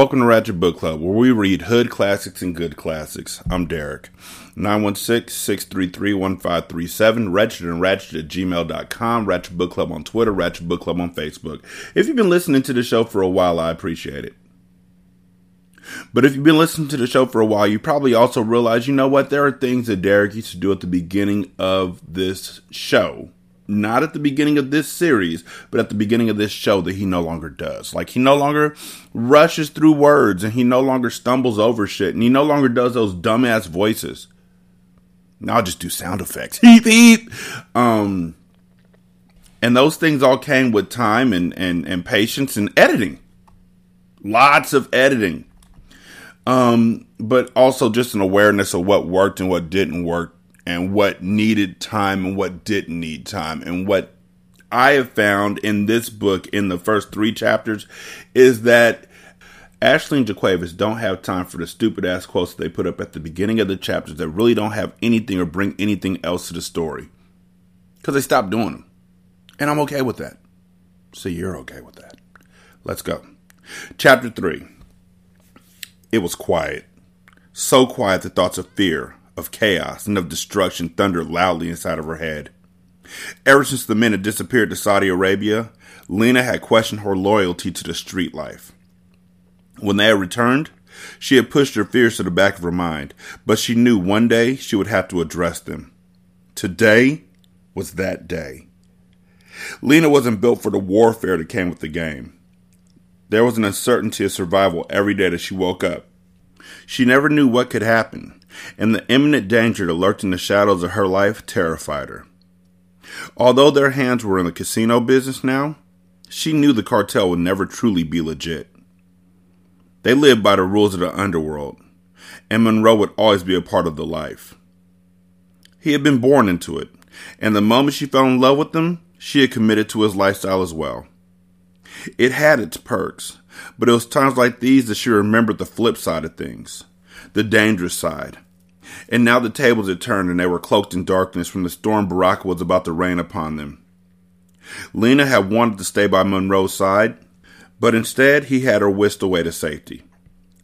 Welcome to Ratchet Book Club, where we read hood classics and good classics. I'm Derek. 916-633-1537, wretched and ratchet at gmail.com, Ratchet Book Club on Twitter, Ratchet Book Club on Facebook. If you've been listening to the show for a while, I appreciate it. But if you've been listening to the show for a while, you probably also realize, you know what, there are things that Derek used to do at the beginning of this show not at the beginning of this series, but at the beginning of this show that he no longer does. Like he no longer rushes through words and he no longer stumbles over shit and he no longer does those dumbass voices. Now I'll just do sound effects. Heep heep. Um and those things all came with time and, and, and patience and editing. Lots of editing. Um, but also just an awareness of what worked and what didn't work and what needed time and what didn't need time. And what I have found in this book in the first three chapters is that Ashley and JaQuavis don't have time for the stupid ass quotes they put up at the beginning of the chapters that really don't have anything or bring anything else to the story. Because they stopped doing them. And I'm okay with that. So you're okay with that. Let's go. Chapter 3. It was quiet. So quiet that thoughts of fear, of chaos and of destruction thundered loudly inside of her head. Ever since the men had disappeared to Saudi Arabia, Lena had questioned her loyalty to the street life. When they had returned, she had pushed her fears to the back of her mind, but she knew one day she would have to address them. Today was that day. Lena wasn't built for the warfare that came with the game. There was an uncertainty of survival every day that she woke up. She never knew what could happen, and the imminent danger that lurked in the shadows of her life terrified her. Although their hands were in the casino business now, she knew the cartel would never truly be legit. They lived by the rules of the underworld, and Monroe would always be a part of the life. He had been born into it, and the moment she fell in love with him, she had committed to his lifestyle as well. It had its perks, but it was times like these that she remembered the flip side of things the dangerous side. And now the tables had turned and they were cloaked in darkness from the storm Baraka was about to rain upon them. Lena had wanted to stay by Monroe's side, but instead he had her whisked away to safety.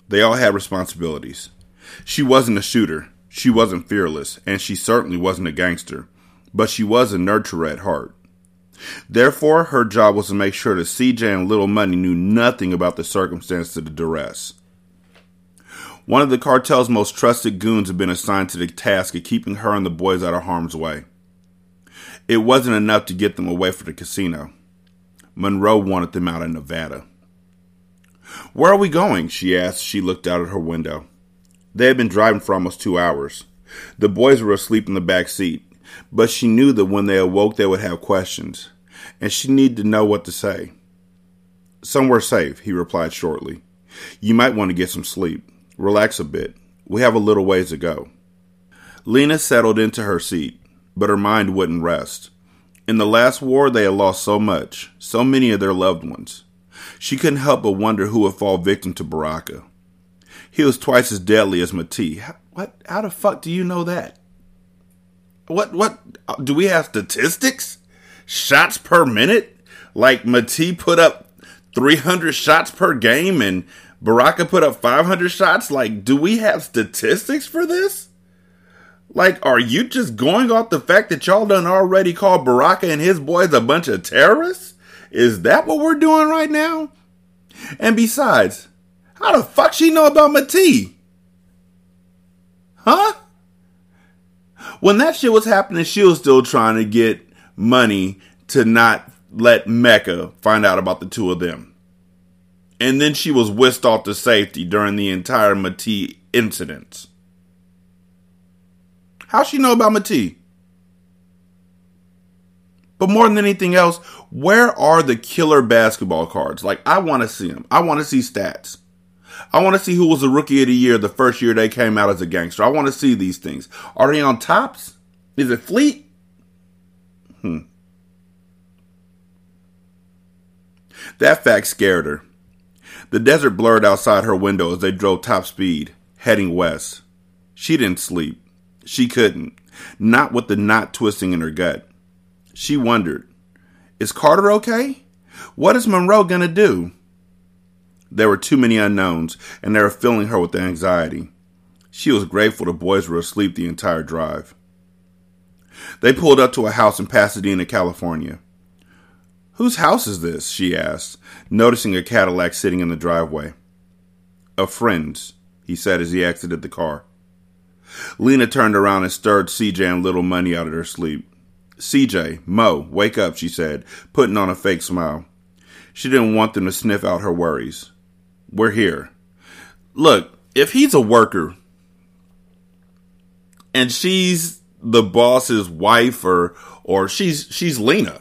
They all had responsibilities. She wasn't a shooter, she wasn't fearless, and she certainly wasn't a gangster, but she was a nurturer at heart. Therefore, her job was to make sure that CJ and Little Money knew nothing about the circumstances of the duress. One of the cartel's most trusted goons had been assigned to the task of keeping her and the boys out of harm's way. It wasn't enough to get them away from the casino. Monroe wanted them out of Nevada. Where are we going? she asked. She looked out at her window. They had been driving for almost two hours. The boys were asleep in the back seat, but she knew that when they awoke they would have questions, and she needed to know what to say. Somewhere safe, he replied shortly. You might want to get some sleep. Relax a bit. We have a little ways to go. Lena settled into her seat, but her mind wouldn't rest. In the last war, they had lost so much, so many of their loved ones. She couldn't help but wonder who would fall victim to Baraka. He was twice as deadly as Mati. What? How the fuck do you know that? What? What? Uh, do we have statistics? Shots per minute? Like Mati put up 300 shots per game and Baraka put up 500 shots. Like, do we have statistics for this? Like, are you just going off the fact that y'all done already called Baraka and his boys a bunch of terrorists? Is that what we're doing right now? And besides, how the fuck she know about tea? Huh? When that shit was happening, she was still trying to get money to not let Mecca find out about the two of them. And then she was whisked off to safety during the entire Mati incident. How she know about Mati? But more than anything else, where are the killer basketball cards? Like, I want to see them. I want to see stats. I want to see who was the rookie of the year the first year they came out as a gangster. I want to see these things. Are they on Topps? Is it Fleer? Hmm. That fact scared her. The desert blurred outside her window as they drove top speed, heading west. She didn't sleep. She couldn't. Not with the knot twisting in her gut. She wondered, is Carter okay? What is Monroe gonna do? There were too many unknowns, and they were filling her with anxiety. She was grateful the boys were asleep the entire drive. They pulled up to a house in Pasadena, California. Whose house is this? she asked, noticing a Cadillac sitting in the driveway. A friend's, he said as he exited the car. Lena turned around and stirred CJ and Little Money out of their sleep. CJ, Mo, wake up, she said, putting on a fake smile. She didn't want them to sniff out her worries. We're here. Look, if he's a worker and she's the boss's wife or or she's she's Lena,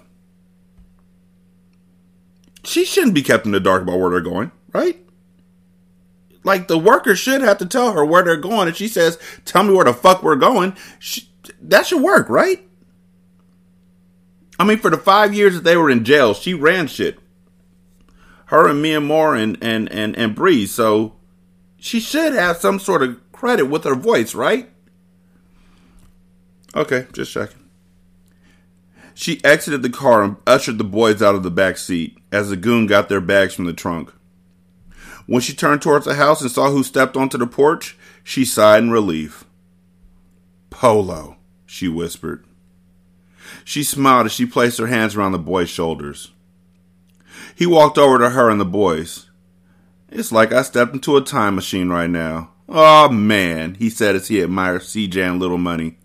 she shouldn't be kept in the dark about where they're going, right? Like the worker should have to tell her where they're going, and she says, "Tell me where the fuck we're going." She, that should work, right? I mean, for the five years that they were in jail, she ran shit. Her and Miamor and and and and Bree. So she should have some sort of credit with her voice, right? Okay, just checking. She exited the car and ushered the boys out of the back seat as the goon got their bags from the trunk. When she turned towards the house and saw who stepped onto the porch, she sighed in relief. Polo, she whispered. She smiled as she placed her hands around the boy's shoulders. He walked over to her and the boys. It's like I stepped into a time machine right now. Oh man, he said as he admired CJ and Little Money.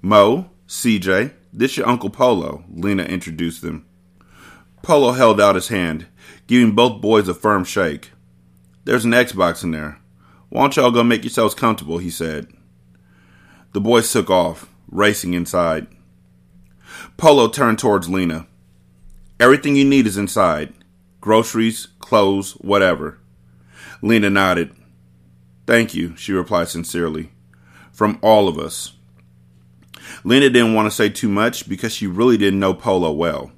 Mo, CJ, this your Uncle Polo, Lena introduced them. Polo held out his hand, giving both boys a firm shake. There's an Xbox in there. Why don't y'all go make yourselves comfortable, he said. The boys took off, racing inside. Polo turned towards Lena. Everything you need is inside groceries, clothes, whatever. Lena nodded. Thank you, she replied sincerely. From all of us. Lena didn't want to say too much because she really didn't know Polo well.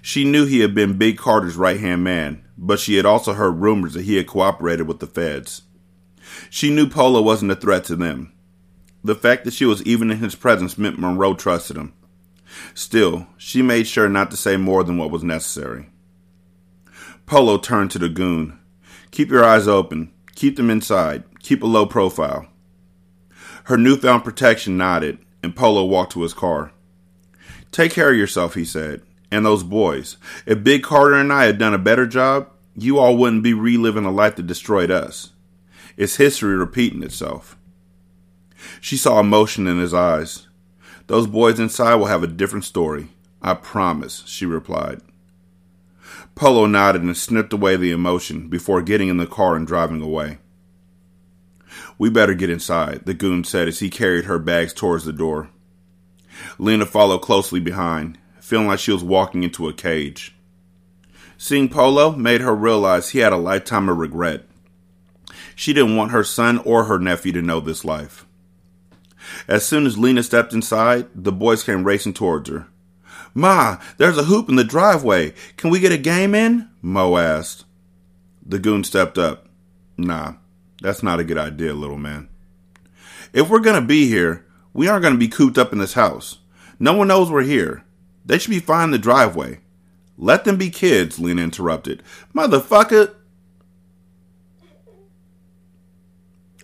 She knew he had been Big Carter's right hand man, but she had also heard rumors that he had cooperated with the feds. She knew Polo wasn't a threat to them. The fact that she was even in his presence meant Monroe trusted him. Still, she made sure not to say more than what was necessary. Polo turned to the goon. Keep your eyes open. Keep them inside. Keep a low profile. Her newfound protection nodded, and Polo walked to his car. Take care of yourself, he said, and those boys. If Big Carter and I had done a better job, you all wouldn't be reliving a life that destroyed us. It's history repeating itself. She saw emotion in his eyes. Those boys inside will have a different story. I promise, she replied. Polo nodded and snipped away the emotion before getting in the car and driving away. We better get inside, the goon said as he carried her bags towards the door. Lena followed closely behind, feeling like she was walking into a cage. Seeing Polo made her realize he had a lifetime of regret. She didn't want her son or her nephew to know this life. As soon as Lena stepped inside, the boys came racing towards her. Ma, there's a hoop in the driveway. Can we get a game in? Mo asked. The goon stepped up. Nah, that's not a good idea, little man. If we're going to be here, we aren't going to be cooped up in this house. No one knows we're here. They should be fine in the driveway. Let them be kids, Lena interrupted. Motherfucker,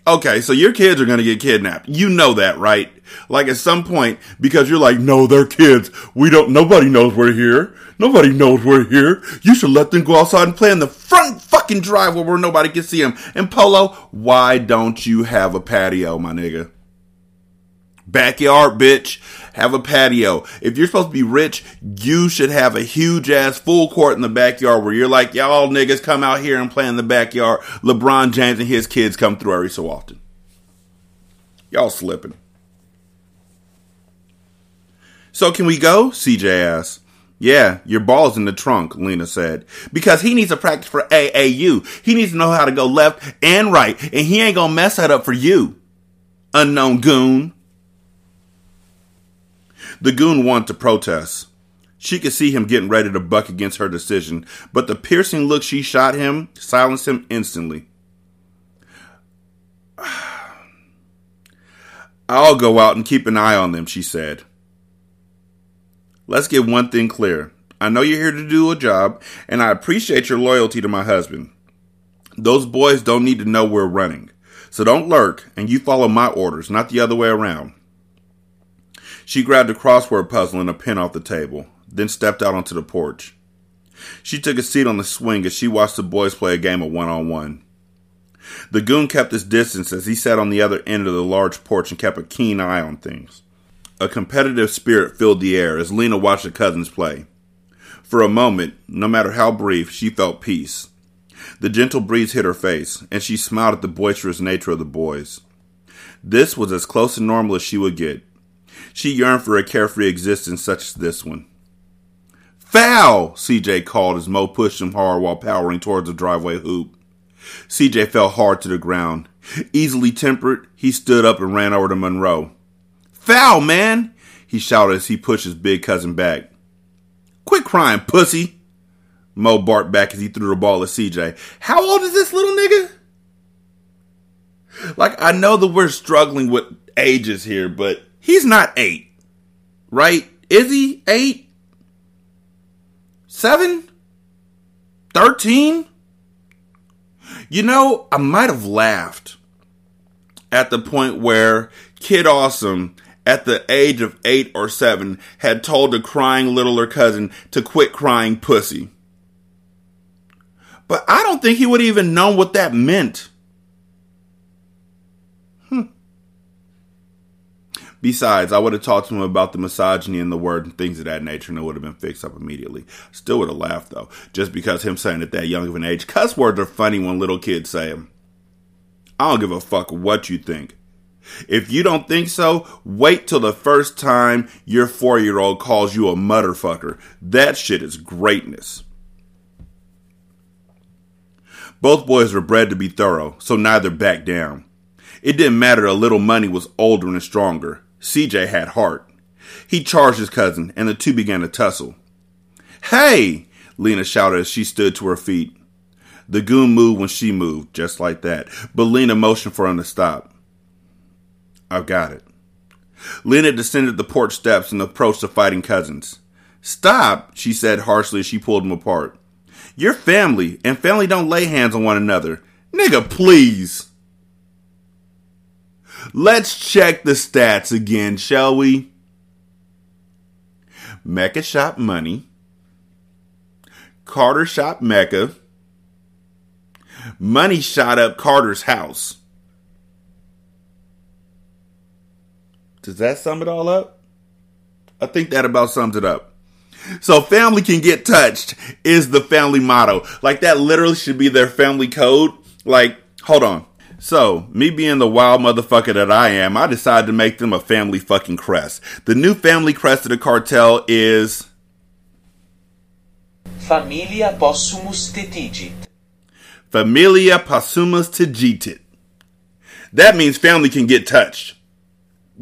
Okay, so your kids are going to get kidnapped. You know that, right? Like at some point, because you're like, no, they're kids. We don't, nobody knows we're here. Nobody knows we're here. You should let them go outside and play in the front fucking driveway where nobody can see them. And Polo, why don't you have a patio, my nigga? Backyard, bitch. Have a patio. If you're supposed to be rich, you should have a huge ass full court in the backyard where you're like, y'all niggas come out here and play in the backyard. LeBron James and his kids come through every so often. Y'all slipping. So can we go? CJ asked. Yeah, your ball's in the trunk, Lena said. Because he needs to practice for AAU. He needs to know how to go left and right, and he ain't gonna mess that up for you. Unknown goon. The goon wanted to protest. She could see him getting ready to buck against her decision, but the piercing look she shot him silenced him instantly. I'll go out and keep an eye on them, she said. Let's get one thing clear. I know you're here to do a job, and I appreciate your loyalty to my husband. Those boys don't need to know we're running. So don't lurk, and you follow my orders, not the other way around. She grabbed a crossword puzzle and a pen off the table, then stepped out onto the porch. She took a seat on the swing as she watched the boys play a game of one on one. The goon kept his distance as he sat on the other end of the large porch and kept a keen eye on things. A competitive spirit filled the air as Lena watched the cousins play. For a moment, no matter how brief, she felt peace. The gentle breeze hit her face, and she smiled at the boisterous nature of the boys. This was as close to normal as she would get. She yearned for a carefree existence such as this one. Foul! CJ called as Mo pushed him hard while powering towards the driveway hoop. CJ fell hard to the ground. Easily tempered, he stood up and ran over to Monroe. Foul, man! He shouted as he pushed his big cousin back. Quit crying, pussy! Mo barked back as he threw the ball at CJ. How old is this little nigga? Like, I know that we're struggling with ages here, but he's not eight. Right? Is he eight? Seven? Thirteen? You know, I might have laughed at the point where Kid Awesome at the age of eight or seven, had told a crying littler cousin to quit crying pussy. But I don't think he would even know what that meant. Besides, I would have talked to him about the misogyny in the word and things of that nature, and it would have been fixed up immediately. Still would have laughed though, just because him saying at that young of an age. Cuss words are funny when little kids say them. I don't give a fuck what you think. If you don't think so, wait till the first time your four year old calls you a motherfucker. That shit is greatness. Both boys were bred to be thorough, so neither backed down. It didn't matter a little money was older and stronger. CJ had heart. He charged his cousin, and the two began to tussle. Hey! Lena shouted as she stood to her feet. The goon moved when she moved, just like that, but Lena motioned for him to stop. I've got it. Lena descended the porch steps and approached the fighting cousins. Stop, she said harshly as she pulled them apart. You're family, and family don't lay hands on one another. Nigga, please. Let's check the stats again, shall we? Mecca shot money. Carter shot Mecca. Money shot up Carter's house. Does that sum it all up? I think that about sums it up. So family can get touched is the family motto. Like that literally should be their family code. Like, hold on. So, me being the wild motherfucker that I am, I decided to make them a family fucking crest. The new family crest of the cartel is Familia Possumus Tetigit. Familia Possumus Tegitit. That means family can get touched.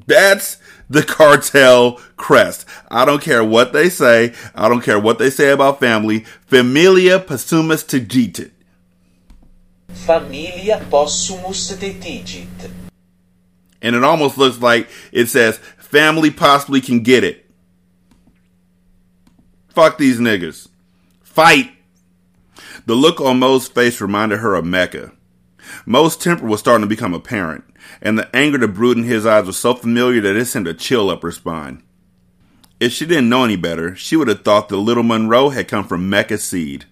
That's the cartel crest. I don't care what they say. I don't care what they say about family. Familia possumus tegitit. Familia Possumus Tetigit. And it almost looks like it says family possibly can get it. Fuck these niggas. Fight. The look on Mo's face reminded her of Mecca. Mo's temper was starting to become apparent and the anger that brewed in his eyes was so familiar that it sent a chill up her spine. If she didn't know any better, she would have thought that little Monroe had come from Mecca seed.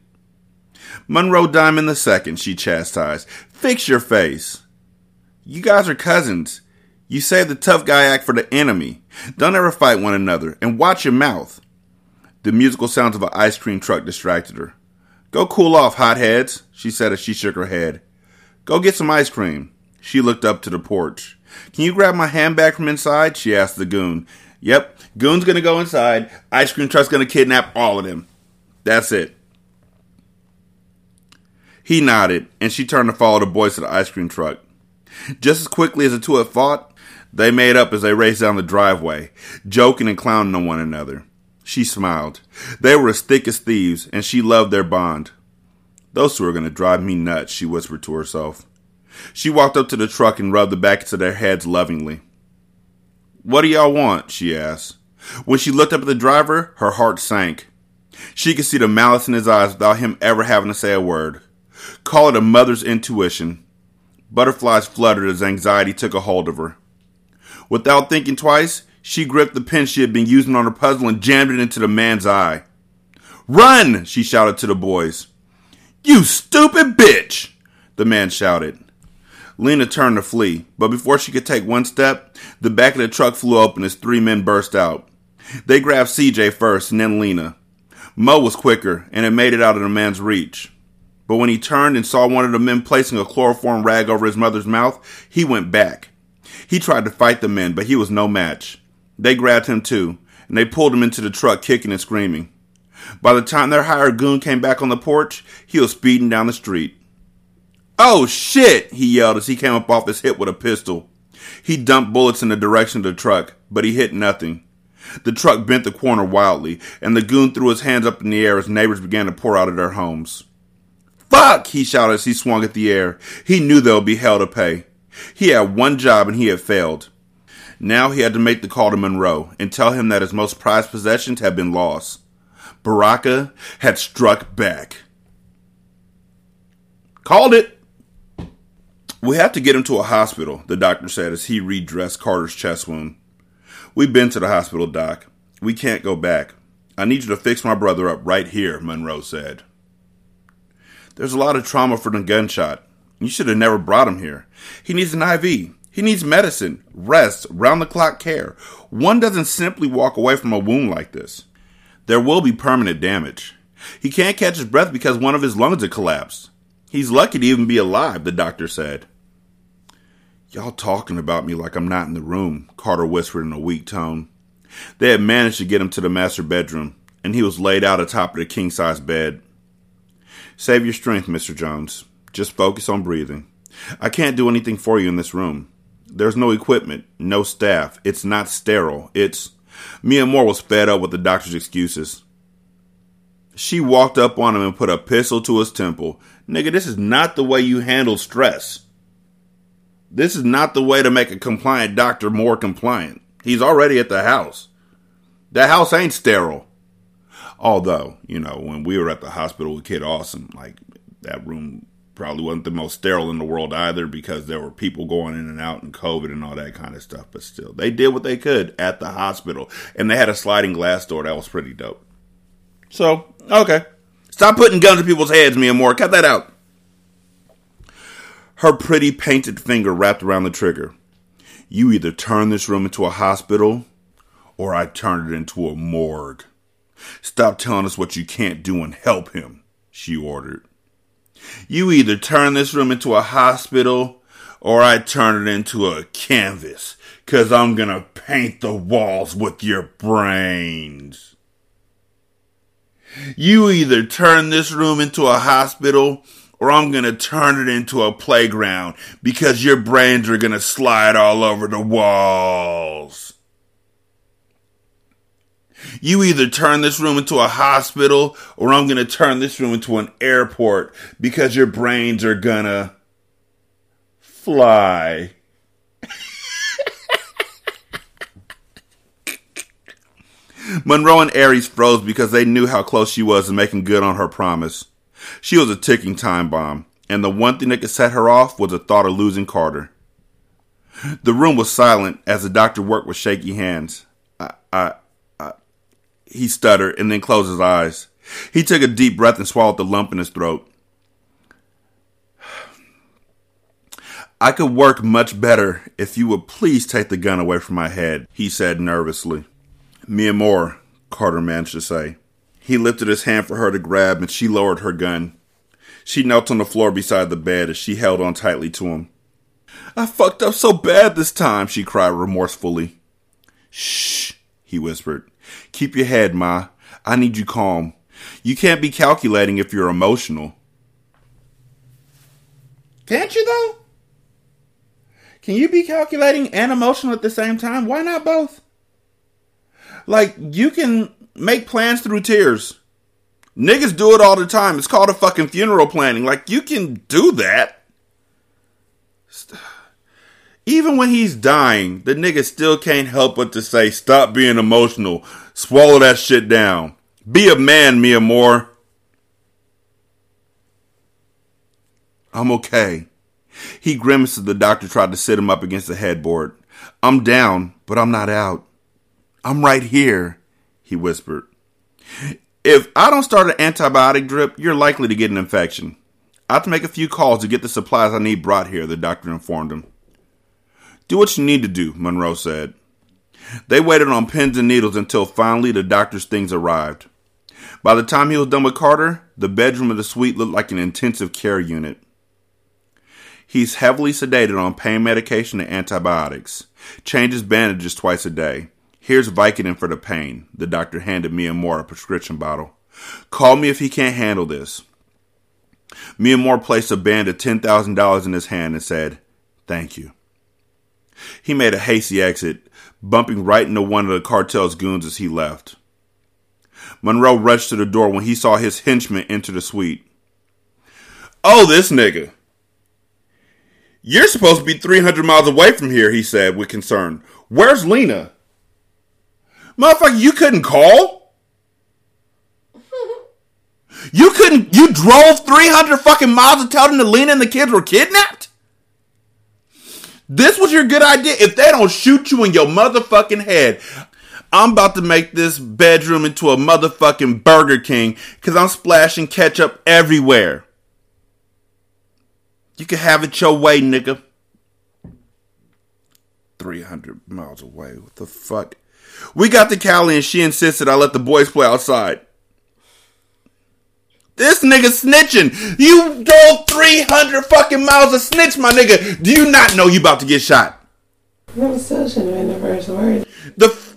Monroe Diamond second, she chastised. Fix your face. You guys are cousins. You save the tough guy act for the enemy. Don't ever fight one another, and watch your mouth. The musical sounds of an ice cream truck distracted her. Go cool off, hotheads, she said as she shook her head. Go get some ice cream. She looked up to the porch. Can you grab my handbag from inside? She asked the goon. Yep, goon's gonna go inside. Ice cream truck's gonna kidnap all of them. That's it. He nodded, and she turned to follow the boys to the ice cream truck. Just as quickly as the two had fought, they made up as they raced down the driveway, joking and clowning on one another. She smiled. They were as thick as thieves, and she loved their bond. Those two are going to drive me nuts, she whispered to herself. She walked up to the truck and rubbed the backs of their heads lovingly. What do y'all want? she asked. When she looked up at the driver, her heart sank. She could see the malice in his eyes without him ever having to say a word. Call it a mother's intuition. Butterflies fluttered as anxiety took a hold of her. Without thinking twice, she gripped the pen she had been using on her puzzle and jammed it into the man's eye. Run! she shouted to the boys. You stupid bitch! The man shouted. Lena turned to flee, but before she could take one step, the back of the truck flew open as three men burst out. They grabbed CJ first and then Lena. Mo was quicker and had made it out of the man's reach. But when he turned and saw one of the men placing a chloroform rag over his mother's mouth, he went back. He tried to fight the men, but he was no match. They grabbed him too, and they pulled him into the truck, kicking and screaming. By the time their hired goon came back on the porch, he was speeding down the street. Oh shit! he yelled as he came up off his hip with a pistol. He dumped bullets in the direction of the truck, but he hit nothing. The truck bent the corner wildly, and the goon threw his hands up in the air as neighbors began to pour out of their homes. Fuck! he shouted as he swung at the air. He knew there would be hell to pay. He had one job and he had failed. Now he had to make the call to Monroe and tell him that his most prized possessions had been lost. Baraka had struck back. Called it. We have to get him to a hospital, the doctor said as he redressed Carter's chest wound. We've been to the hospital, Doc. We can't go back. I need you to fix my brother up right here, Monroe said. There's a lot of trauma from the gunshot. You should have never brought him here. He needs an IV. He needs medicine, rest, round the clock care. One doesn't simply walk away from a wound like this. There will be permanent damage. He can't catch his breath because one of his lungs had collapsed. He's lucky to even be alive, the doctor said. Y'all talking about me like I'm not in the room, Carter whispered in a weak tone. They had managed to get him to the master bedroom, and he was laid out atop of the king size bed. Save your strength, Mr. Jones. Just focus on breathing. I can't do anything for you in this room. There's no equipment, no staff. It's not sterile. It's. Miamor was fed up with the doctor's excuses. She walked up on him and put a pistol to his temple. Nigga, this is not the way you handle stress. This is not the way to make a compliant doctor more compliant. He's already at the house. The house ain't sterile. Although, you know, when we were at the hospital with Kid Awesome, like that room probably wasn't the most sterile in the world either because there were people going in and out and COVID and all that kind of stuff. But still, they did what they could at the hospital. And they had a sliding glass door that was pretty dope. So, okay. Stop putting guns in people's heads, Miamor. Cut that out. Her pretty painted finger wrapped around the trigger. You either turn this room into a hospital or I turn it into a morgue. Stop telling us what you can't do and help him, she ordered. You either turn this room into a hospital or I turn it into a canvas, cause I'm gonna paint the walls with your brains. You either turn this room into a hospital or I'm gonna turn it into a playground because your brains are gonna slide all over the walls. You either turn this room into a hospital or I'm going to turn this room into an airport because your brains are going to fly. Monroe and Aries froze because they knew how close she was to making good on her promise. She was a ticking time bomb, and the one thing that could set her off was the thought of losing Carter. The room was silent as the doctor worked with shaky hands. I, I, he stuttered and then closed his eyes. He took a deep breath and swallowed the lump in his throat. I could work much better if you would please take the gun away from my head, he said nervously. Miamor, Carter managed to say. He lifted his hand for her to grab, and she lowered her gun. She knelt on the floor beside the bed as she held on tightly to him. I fucked up so bad this time, she cried remorsefully. Shh, he whispered. Keep your head, Ma. I need you calm. You can't be calculating if you're emotional. Can't you, though? Can you be calculating and emotional at the same time? Why not both? Like, you can make plans through tears. Niggas do it all the time. It's called a fucking funeral planning. Like, you can do that. Even when he's dying, the nigga still can't help but to say, stop being emotional. Swallow that shit down. Be a man, Miamor. I'm okay. He grimaced as the doctor tried to sit him up against the headboard. I'm down, but I'm not out. I'm right here, he whispered. If I don't start an antibiotic drip, you're likely to get an infection. I have to make a few calls to get the supplies I need brought here, the doctor informed him. Do what you need to do, Monroe said. They waited on pins and needles until finally the doctor's things arrived. By the time he was done with Carter, the bedroom of the suite looked like an intensive care unit. He's heavily sedated on pain medication and antibiotics. Changes bandages twice a day. Here's Vicodin for the pain. The doctor handed Miamor a prescription bottle. Call me if he can't handle this. Miamor placed a band of $10,000 in his hand and said, Thank you. He made a hasty exit, bumping right into one of the cartel's goons as he left. Monroe rushed to the door when he saw his henchman enter the suite. Oh, this nigga. You're supposed to be 300 miles away from here, he said with concern. Where's Lena? Motherfucker, you couldn't call? You couldn't, you drove 300 fucking miles to tell them that Lena and the kids were kidnapped? This was your good idea. If they don't shoot you in your motherfucking head, I'm about to make this bedroom into a motherfucking Burger King because I'm splashing ketchup everywhere. You can have it your way, nigga. 300 miles away. What the fuck? We got to Cali and she insisted I let the boys play outside. This nigga snitching. You drove 300 fucking miles to snitch, my nigga. Do you not know you about to get shot? Still shouldn't have been the first word. The. F-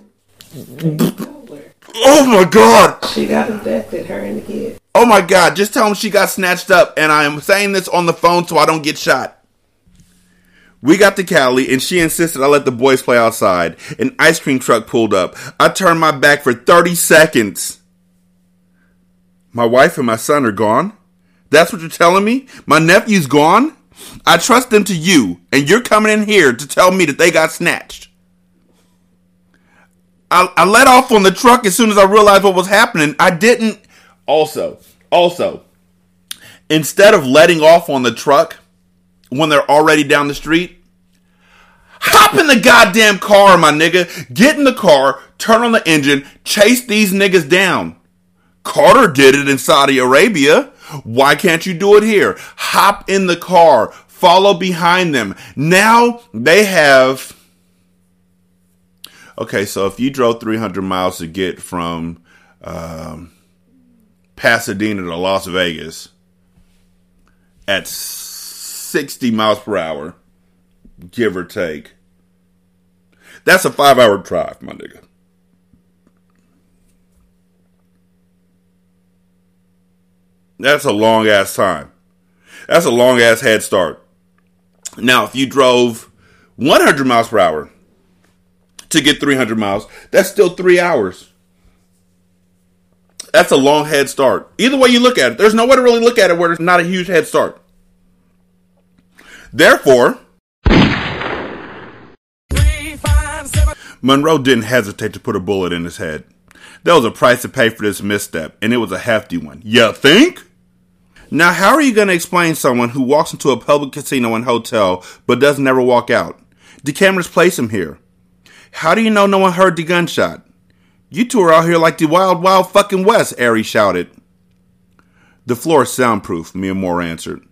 oh my god. She got abducted, her and the kid. Oh my god. Just tell him she got snatched up, and I am saying this on the phone so I don't get shot. We got to Cali, and she insisted I let the boys play outside. An ice cream truck pulled up. I turned my back for 30 seconds. My wife and my son are gone? That's what you're telling me? My nephew's gone? I trust them to you, and you're coming in here to tell me that they got snatched. I, I let off on the truck as soon as I realized what was happening. I didn't. Also, also, instead of letting off on the truck when they're already down the street, hop in the goddamn car, my nigga. Get in the car, turn on the engine, chase these niggas down. Carter did it in Saudi Arabia. Why can't you do it here? Hop in the car, follow behind them. Now they have. Okay, so if you drove 300 miles to get from um, Pasadena to Las Vegas at 60 miles per hour, give or take, that's a five hour drive, my nigga. That's a long ass time. That's a long ass head start. Now, if you drove 100 miles per hour to get 300 miles, that's still three hours. That's a long head start. Either way you look at it, there's no way to really look at it where there's not a huge head start. Therefore, Monroe didn't hesitate to put a bullet in his head. There was a price to pay for this misstep, and it was a hefty one. You think? Now, how are you going to explain someone who walks into a public casino and hotel but does never walk out? The cameras place him here. How do you know no one heard the gunshot? You two are out here like the wild, wild fucking west, Ari shouted. The floor is soundproof, Miamor answered.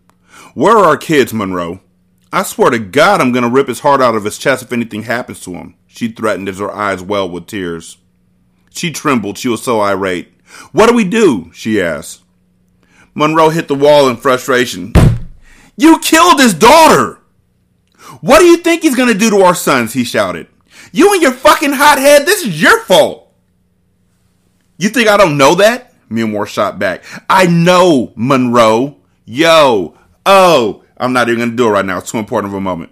Where are our kids, Monroe? I swear to God, I'm gonna rip his heart out of his chest if anything happens to him, she threatened as her eyes welled with tears. She trembled. She was so irate. What do we do? she asked. Monroe hit the wall in frustration. You killed his daughter! What do you think he's gonna do to our sons? he shouted. You and your fucking hothead, this is your fault. You think I don't know that? Miamor shot back. I know, Monroe. Yo, oh, I'm not even gonna do it right now. It's too important of a moment.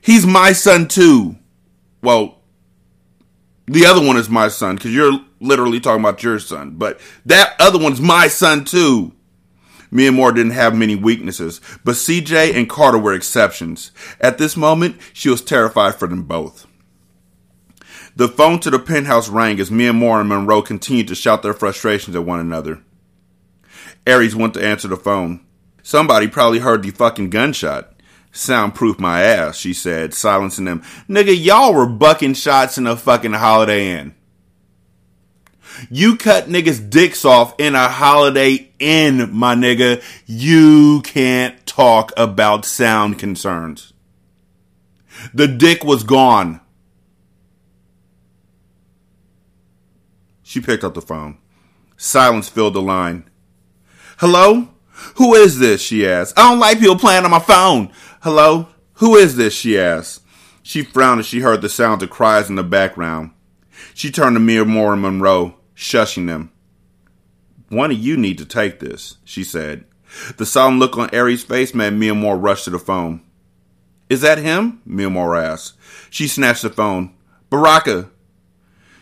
He's my son too. Well, the other one is my son because you're literally talking about your son, but that other one's my son too. Moore didn't have many weaknesses, but CJ and Carter were exceptions. At this moment, she was terrified for them both. The phone to the penthouse rang as Moore and Monroe continued to shout their frustrations at one another. Aries went to answer the phone. Somebody probably heard the fucking gunshot. Soundproof my ass, she said, silencing them. Nigga, y'all were bucking shots in a fucking Holiday Inn. You cut niggas' dicks off in a Holiday Inn, my nigga. You can't talk about sound concerns. The dick was gone. She picked up the phone. Silence filled the line. Hello? Who is this? She asked. I don't like people playing on my phone. Hello? Who is this? She asked. She frowned as she heard the sounds of cries in the background. She turned to Miamor and Monroe, shushing them. One of you need to take this, she said. The solemn look on Aries' face made Miamor rush to the phone. Is that him? Mia asked. She snatched the phone. Baraka!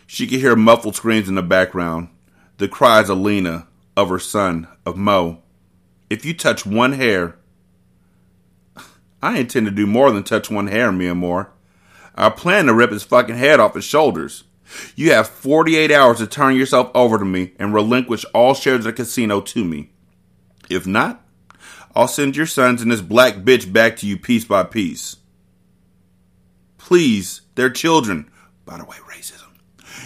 She could hear muffled screams in the background. The cries of Lena, of her son, of Mo. If you touch one hair, I intend to do more than touch one hair, Mia I plan to rip his fucking head off his shoulders. You have 48 hours to turn yourself over to me and relinquish all shares of the casino to me. If not, I'll send your sons and this black bitch back to you piece by piece. Please, they're children. By the way, racism.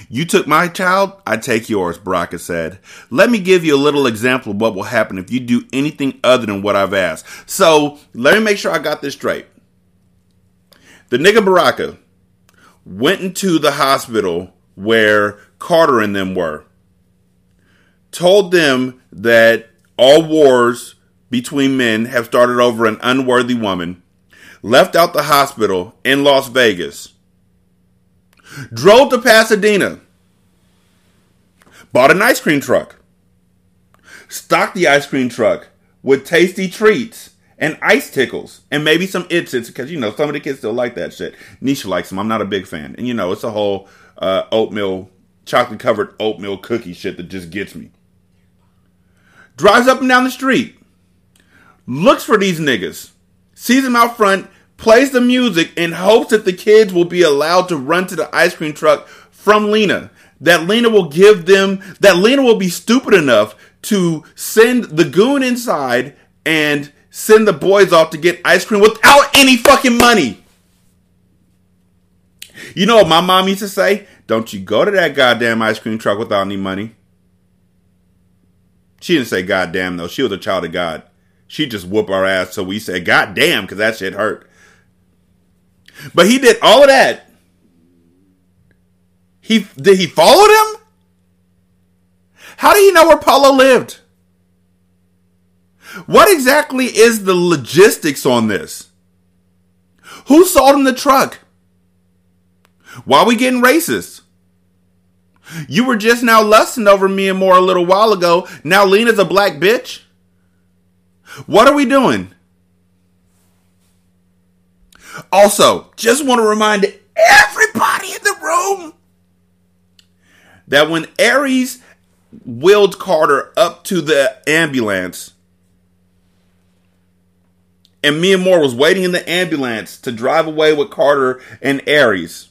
You took my child, I take yours, Baraka said. Let me give you a little example of what will happen if you do anything other than what I've asked. So, let me make sure I got this straight. The nigga Baraka went into the hospital where Carter and them were, told them that all wars between men have started over an unworthy woman, left out the hospital in Las Vegas drove to Pasadena, bought an ice cream truck, stocked the ice cream truck with tasty treats and ice tickles and maybe some It's-Its because you know some of the kids still like that shit. Nisha likes them. I'm not a big fan, and you know it's a whole uh, oatmeal, chocolate covered oatmeal cookie shit that just gets me. Drives up and down the street, looks for these niggas, sees them out front, plays the music in hopes that the kids will be allowed to run to the ice cream truck from Lena. That Lena will give them, that Lena will be stupid enough to send the goon inside and send the boys off to get ice cream without any fucking money. You know what my mom used to say? Don't you go to that goddamn ice cream truck without any money. She didn't say goddamn though. She was a child of God. She just whoop our ass so we said goddamn because that shit hurt. But he did all of that. He did he follow them? How do you know where Polo lived? What exactly is the logistics on this? Who sold him the truck? Why are we getting racist? You were just now lusting over Miamor a little while ago. Now Lena's a black bitch? What are we doing? Also, just want to remind everybody in the room that when Aries wheeled Carter up to the ambulance, and Miamor was waiting in the ambulance to drive away with Carter and Aries.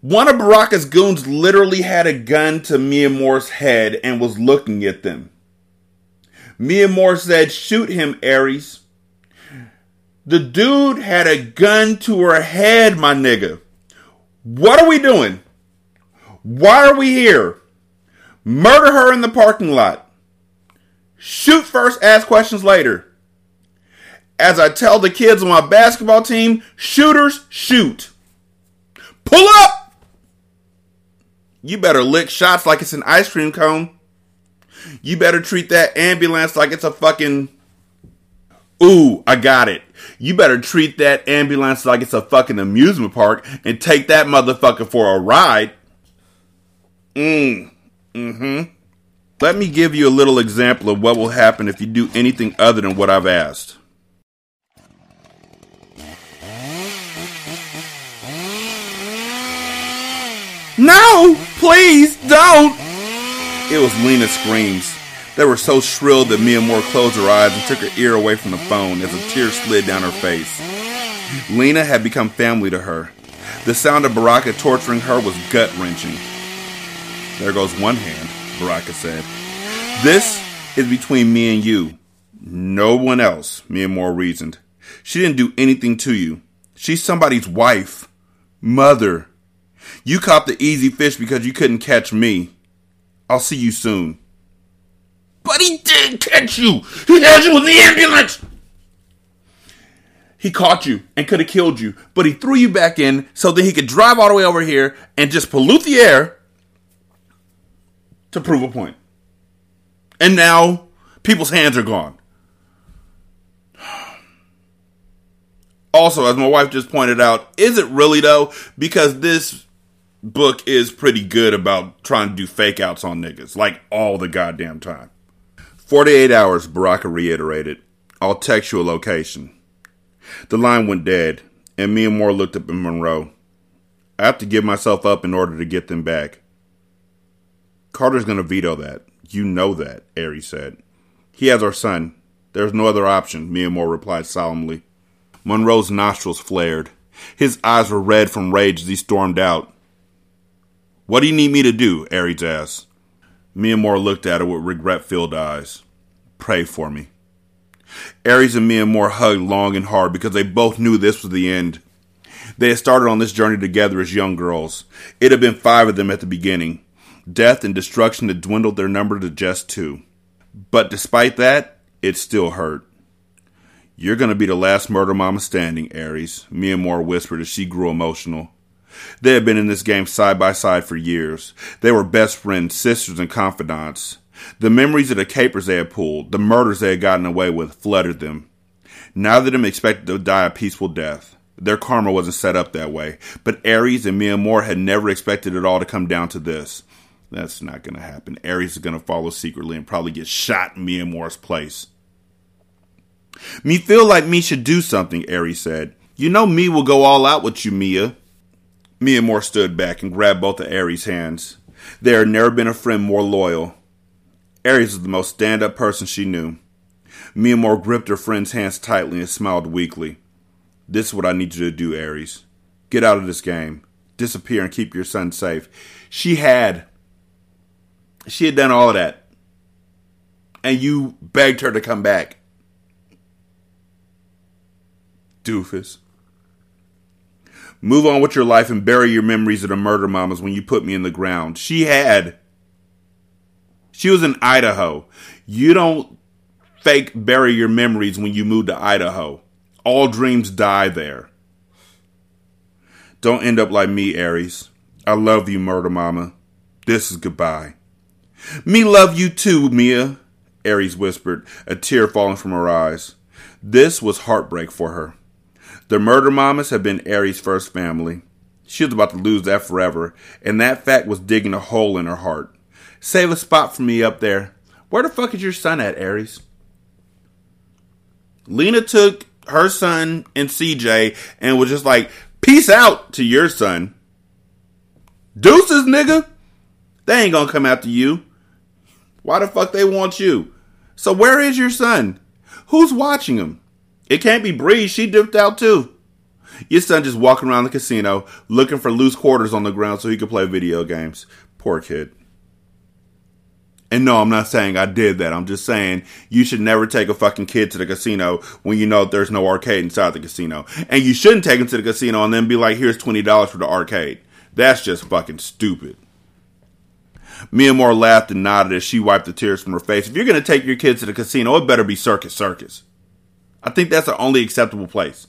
One of Baraka's goons literally had a gun to Miamor's head and was looking at them. Miamor said, Shoot him, Aries. The dude had a gun to her head, my nigga. What are we doing? Why are we here? Murder her in the parking lot. Shoot first, ask questions later. As I tell the kids on my basketball team, shooters shoot. Pull up! You better lick shots like it's an ice cream cone. You better treat that ambulance like it's a fucking. Ooh, I got it. You better treat that ambulance like it's a fucking amusement park and take that motherfucker for a ride. Mm. Mm hmm. Let me give you a little example of what will happen if you do anything other than what I've asked. No! Please don't! It was Lena's screams. They were so shrill that Miamor closed her eyes and took her ear away from the phone as a tear slid down her face. Lena had become family to her. The sound of Baraka torturing her was gut wrenching. There goes one hand, Baraka said. This is between me and you. No one else, Miamor reasoned. She didn't do anything to you. She's somebody's wife, mother. You caught the easy fish because you couldn't catch me. I'll see you soon. But he did catch you. He had you in the ambulance. He caught you and could have killed you, but he threw you back in so that he could drive all the way over here and just pollute the air to prove a point. And now people's hands are gone. Also, as my wife just pointed out, is it really though? Because this book is pretty good about trying to do fake outs on niggas, like all the goddamn time. 48 hours, Baraka reiterated. I'll text you a location. The line went dead, and Miamor looked up at Monroe. I have to give myself up in order to get them back. Carter's going to veto that. You know that, Aries said. He has our son. There's no other option, Miamor replied solemnly. Monroe's nostrils flared. His eyes were red from rage as he stormed out. What do you need me to do? Aries asked. Miamor looked at her with regret filled eyes. Pray for me. Aries and Miamor hugged long and hard because they both knew this was the end. They had started on this journey together as young girls. It had been five of them at the beginning. Death and destruction had dwindled their number to just two. But despite that, it still hurt. You're going to be the last murder mama standing, Aries, Miamor whispered as she grew emotional. They had been in this game side by side for years. They were best friends, sisters, and confidants. The memories of the capers they had pulled, the murders they had gotten away with, flooded them. Neither of them expected to die a peaceful death. Their karma wasn't set up that way. But Aries and Miamor had never expected it all to come down to this. That's not going to happen. Aries is going to follow secretly and probably get shot in Miamor's place. Me feel like me should do something, Aries said. You know me will go all out with you, Mia. Miamor stood back and grabbed both of Aries' hands. There had never been a friend more loyal. Aries was the most stand up person she knew. Miamor gripped her friend's hands tightly and smiled weakly. This is what I need you to do, Aries. Get out of this game. Disappear and keep your son safe. She had. She had done all of that. And you begged her to come back. Doofus. Move on with your life and bury your memories of the murder mamas when you put me in the ground. She had. She was in Idaho. You don't fake bury your memories when you move to Idaho. All dreams die there. Don't end up like me, Aries. I love you, murder mama. This is goodbye. Me love you too, Mia, Aries whispered, a tear falling from her eyes. This was heartbreak for her. The murder mamas had been Aries' first family. She was about to lose that forever, and that fact was digging a hole in her heart. Save a spot for me up there. Where the fuck is your son at, Aries? Lena took her son and CJ and was just like, peace out to your son. Deuces, nigga. They ain't gonna come after you. Why the fuck they want you? So where is your son? Who's watching him? It can't be Bree. She dipped out too. Your son just walking around the casino looking for loose quarters on the ground so he could play video games. Poor kid. And no, I'm not saying I did that. I'm just saying you should never take a fucking kid to the casino when you know there's no arcade inside the casino. And you shouldn't take him to the casino and then be like, here's $20 for the arcade. That's just fucking stupid. Miamor laughed and nodded as she wiped the tears from her face. If you're going to take your kids to the casino, it better be Circus Circus. I think that's the only acceptable place.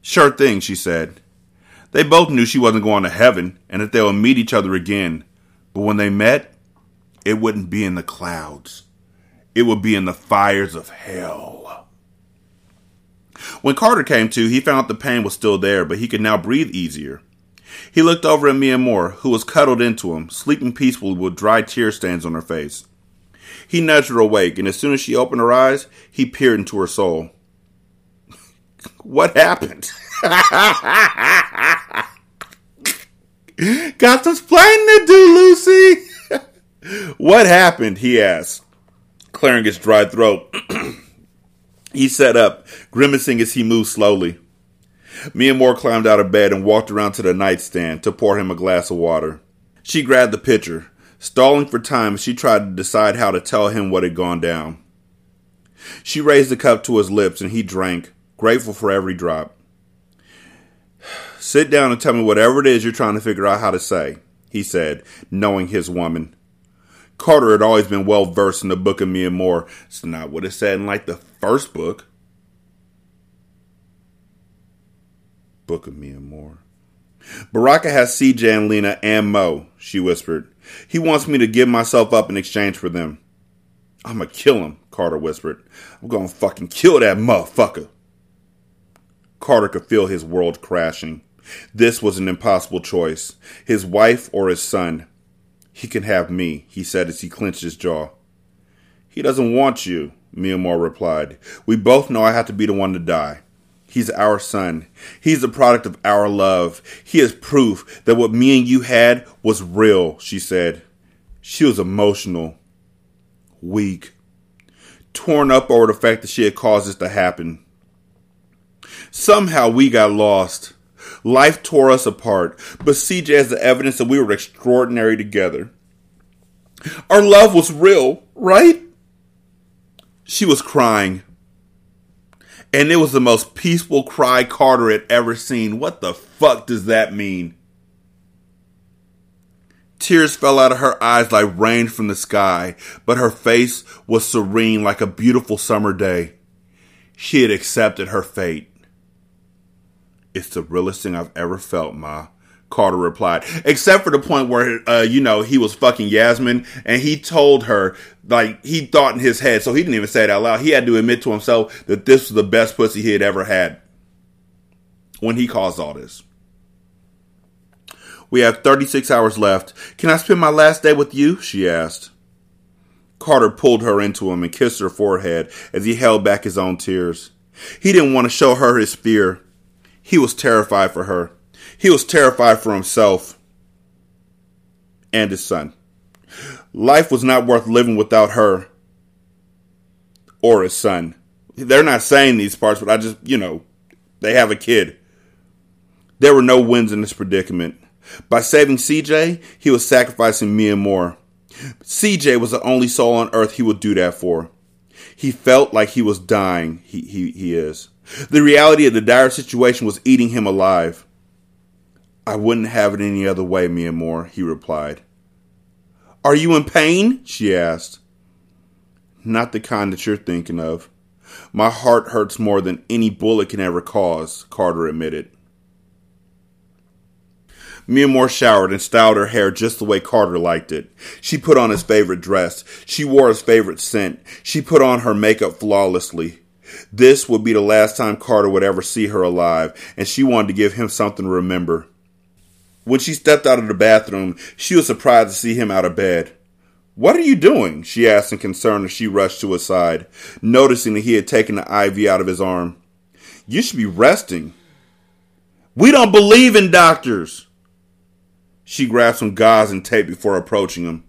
Sure thing, she said. They both knew she wasn't going to heaven and that they would meet each other again. But when they met, it wouldn't be in the clouds. It would be in the fires of hell. When Carter came to, he found the pain was still there, but he could now breathe easier. He looked over at Miamor, who was cuddled into him, sleeping peacefully with dry tear stains on her face. He nudged her awake, and as soon as she opened her eyes, he peered into her soul. what happened? Got some explaining to do, Lucy. what happened? He asked, clearing his dry throat. he sat up, grimacing as he moved slowly. Miamor climbed out of bed and walked around to the nightstand to pour him a glass of water. She grabbed the pitcher, stalling for time she tried to decide how to tell him what had gone down. She raised the cup to his lips and he drank, grateful for every drop. Sit down and tell me whatever it is you're trying to figure out how to say, he said, knowing his woman. Carter had always been well versed in the book of me and Moore. It's not what it said in like the first book. Book of me and Moore. Baraka has CJ and Lena and Mo, she whispered. He wants me to give myself up in exchange for them. I'ma kill him, Carter whispered. I'm gonna fucking kill that motherfucker. Carter could feel his world crashing. This was an impossible choice his wife or his son. He can have me, he said as he clenched his jaw. He doesn't want you, Moore replied. We both know I have to be the one to die. He's our son. He's the product of our love. He is proof that what me and you had was real, she said. She was emotional, weak, torn up over the fact that she had caused this to happen. Somehow we got lost. Life tore us apart, but CJ has the evidence that we were extraordinary together. Our love was real, right? She was crying. And it was the most peaceful cry Carter had ever seen. What the fuck does that mean? Tears fell out of her eyes like rain from the sky, but her face was serene like a beautiful summer day. She had accepted her fate. It's the realest thing I've ever felt, Ma. Carter replied, except for the point where, uh, you know, he was fucking Yasmin and he told her, like, he thought in his head, so he didn't even say it out loud. He had to admit to himself that this was the best pussy he had ever had when he caused all this. We have 36 hours left. Can I spend my last day with you? She asked. Carter pulled her into him and kissed her forehead as he held back his own tears. He didn't want to show her his fear. He was terrified for her. He was terrified for himself and his son. Life was not worth living without her or his son. They're not saying these parts, but I just, you know, they have a kid. There were no wins in this predicament. By saving CJ, he was sacrificing Miamor. CJ was the only soul on earth he would do that for. He felt like he was dying. He, he, he is. The reality of the dire situation was eating him alive. I wouldn't have it any other way, Miamor, he replied. Are you in pain? she asked. Not the kind that you're thinking of. My heart hurts more than any bullet can ever cause, Carter admitted. Miamor showered and styled her hair just the way Carter liked it. She put on his favorite dress. She wore his favorite scent. She put on her makeup flawlessly. This would be the last time Carter would ever see her alive, and she wanted to give him something to remember. When she stepped out of the bathroom, she was surprised to see him out of bed. What are you doing? she asked in concern as she rushed to his side, noticing that he had taken the IV out of his arm. You should be resting. We don't believe in doctors. She grabbed some gauze and tape before approaching him.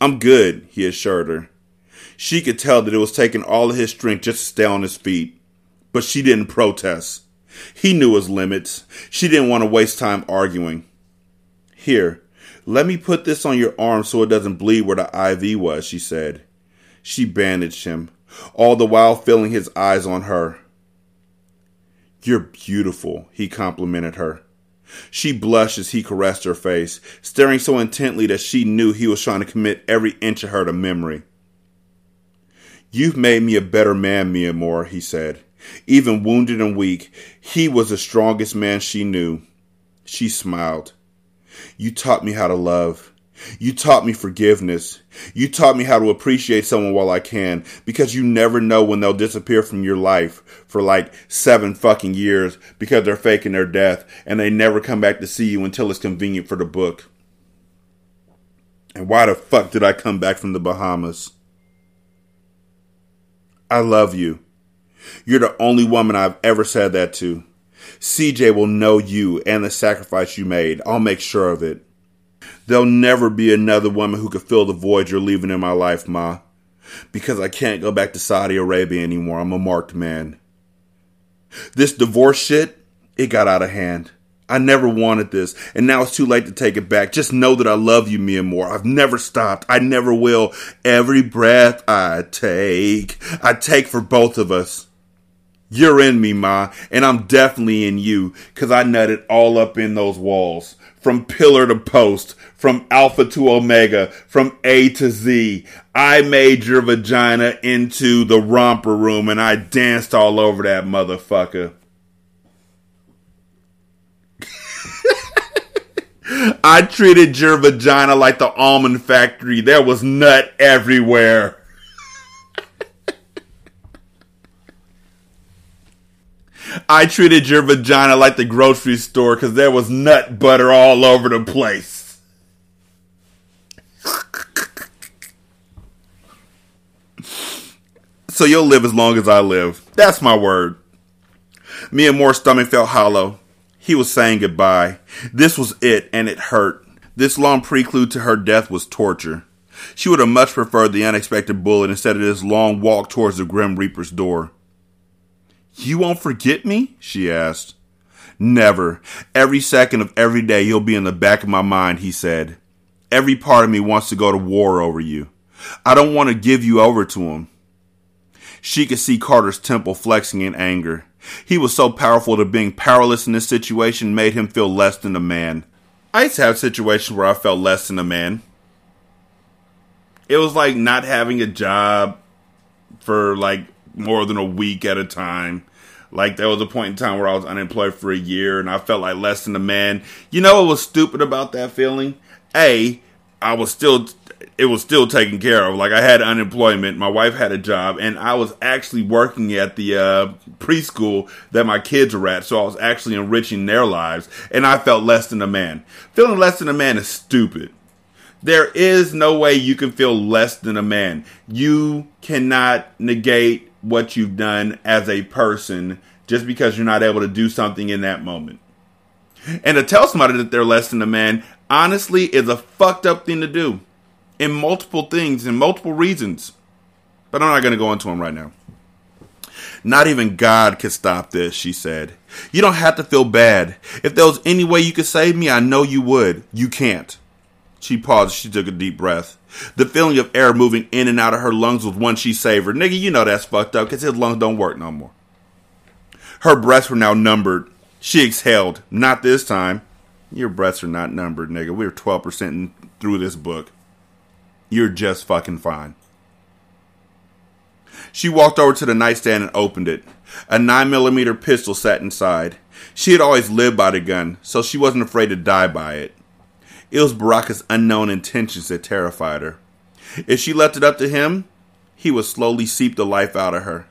I'm good, he assured her. She could tell that it was taking all of his strength just to stay on his feet. But she didn't protest. He knew his limits. She didn't want to waste time arguing. Here, let me put this on your arm so it doesn't bleed where the IV was, she said. She bandaged him, all the while feeling his eyes on her. You're beautiful, he complimented her. She blushed as he caressed her face, staring so intently that she knew he was trying to commit every inch of her to memory. You've made me a better man, Miamor, he said. Even wounded and weak, he was the strongest man she knew. She smiled. You taught me how to love. You taught me forgiveness. You taught me how to appreciate someone while I can because you never know when they'll disappear from your life for like seven fucking years because they're faking their death and they never come back to see you until it's convenient for the book. And why the fuck did I come back from the Bahamas? I love you. You're the only woman I've ever said that to. CJ will know you and the sacrifice you made. I'll make sure of it. There'll never be another woman who could fill the void you're leaving in my life, Ma. Because I can't go back to Saudi Arabia anymore. I'm a marked man. This divorce shit, it got out of hand. I never wanted this, and now it's too late to take it back. Just know that I love you, Miamor. I've never stopped. I never will. Every breath I take, I take for both of us. You're in me, Ma, and I'm definitely in you, cause I nutted all up in those walls. From pillar to post, from alpha to omega, from A to Z. I made your vagina into the romper room and I danced all over that motherfucker. I treated your vagina like the almond factory. There was nut everywhere. I treated your vagina like the grocery store because there was nut butter all over the place. so you'll live as long as I live. That's my word. Miamor's stomach felt hollow. He was saying goodbye. This was it, and it hurt. This long prelude to her death was torture. She would have much preferred the unexpected bullet instead of this long walk towards the Grim Reaper's door. You won't forget me? she asked. Never. Every second of every day you'll be in the back of my mind, he said. Every part of me wants to go to war over you. I don't want to give you over to him. She could see Carter's temple flexing in anger. He was so powerful that being powerless in this situation made him feel less than a man. I used to have situations where I felt less than a man. It was like not having a job for like more than a week at a time. Like there was a point in time where I was unemployed for a year and I felt like less than a man. You know what was stupid about that feeling? A, I was still it was still taken care of. Like I had unemployment, my wife had a job, and I was actually working at the uh, preschool that my kids were at. So I was actually enriching their lives, and I felt less than a man. Feeling less than a man is stupid. There is no way you can feel less than a man. You cannot negate what you've done as a person just because you're not able to do something in that moment. And to tell somebody that they're less than a man, honestly, is a fucked up thing to do in multiple things, in multiple reasons. But I'm not going to go into them right now. Not even God could stop this, she said. You don't have to feel bad. If there was any way you could save me, I know you would. You can't. She paused. She took a deep breath. The feeling of air moving in and out of her lungs was one she savored. Nigga, you know that's fucked up because his lungs don't work no more. Her breaths were now numbered. She exhaled. Not this time. Your breaths are not numbered, nigga. We're 12% through this book. You're just fucking fine. She walked over to the nightstand and opened it. A 9mm pistol sat inside. She had always lived by the gun, so she wasn't afraid to die by it. It was Baraka's unknown intentions that terrified her. If she left it up to him, he would slowly seep the life out of her.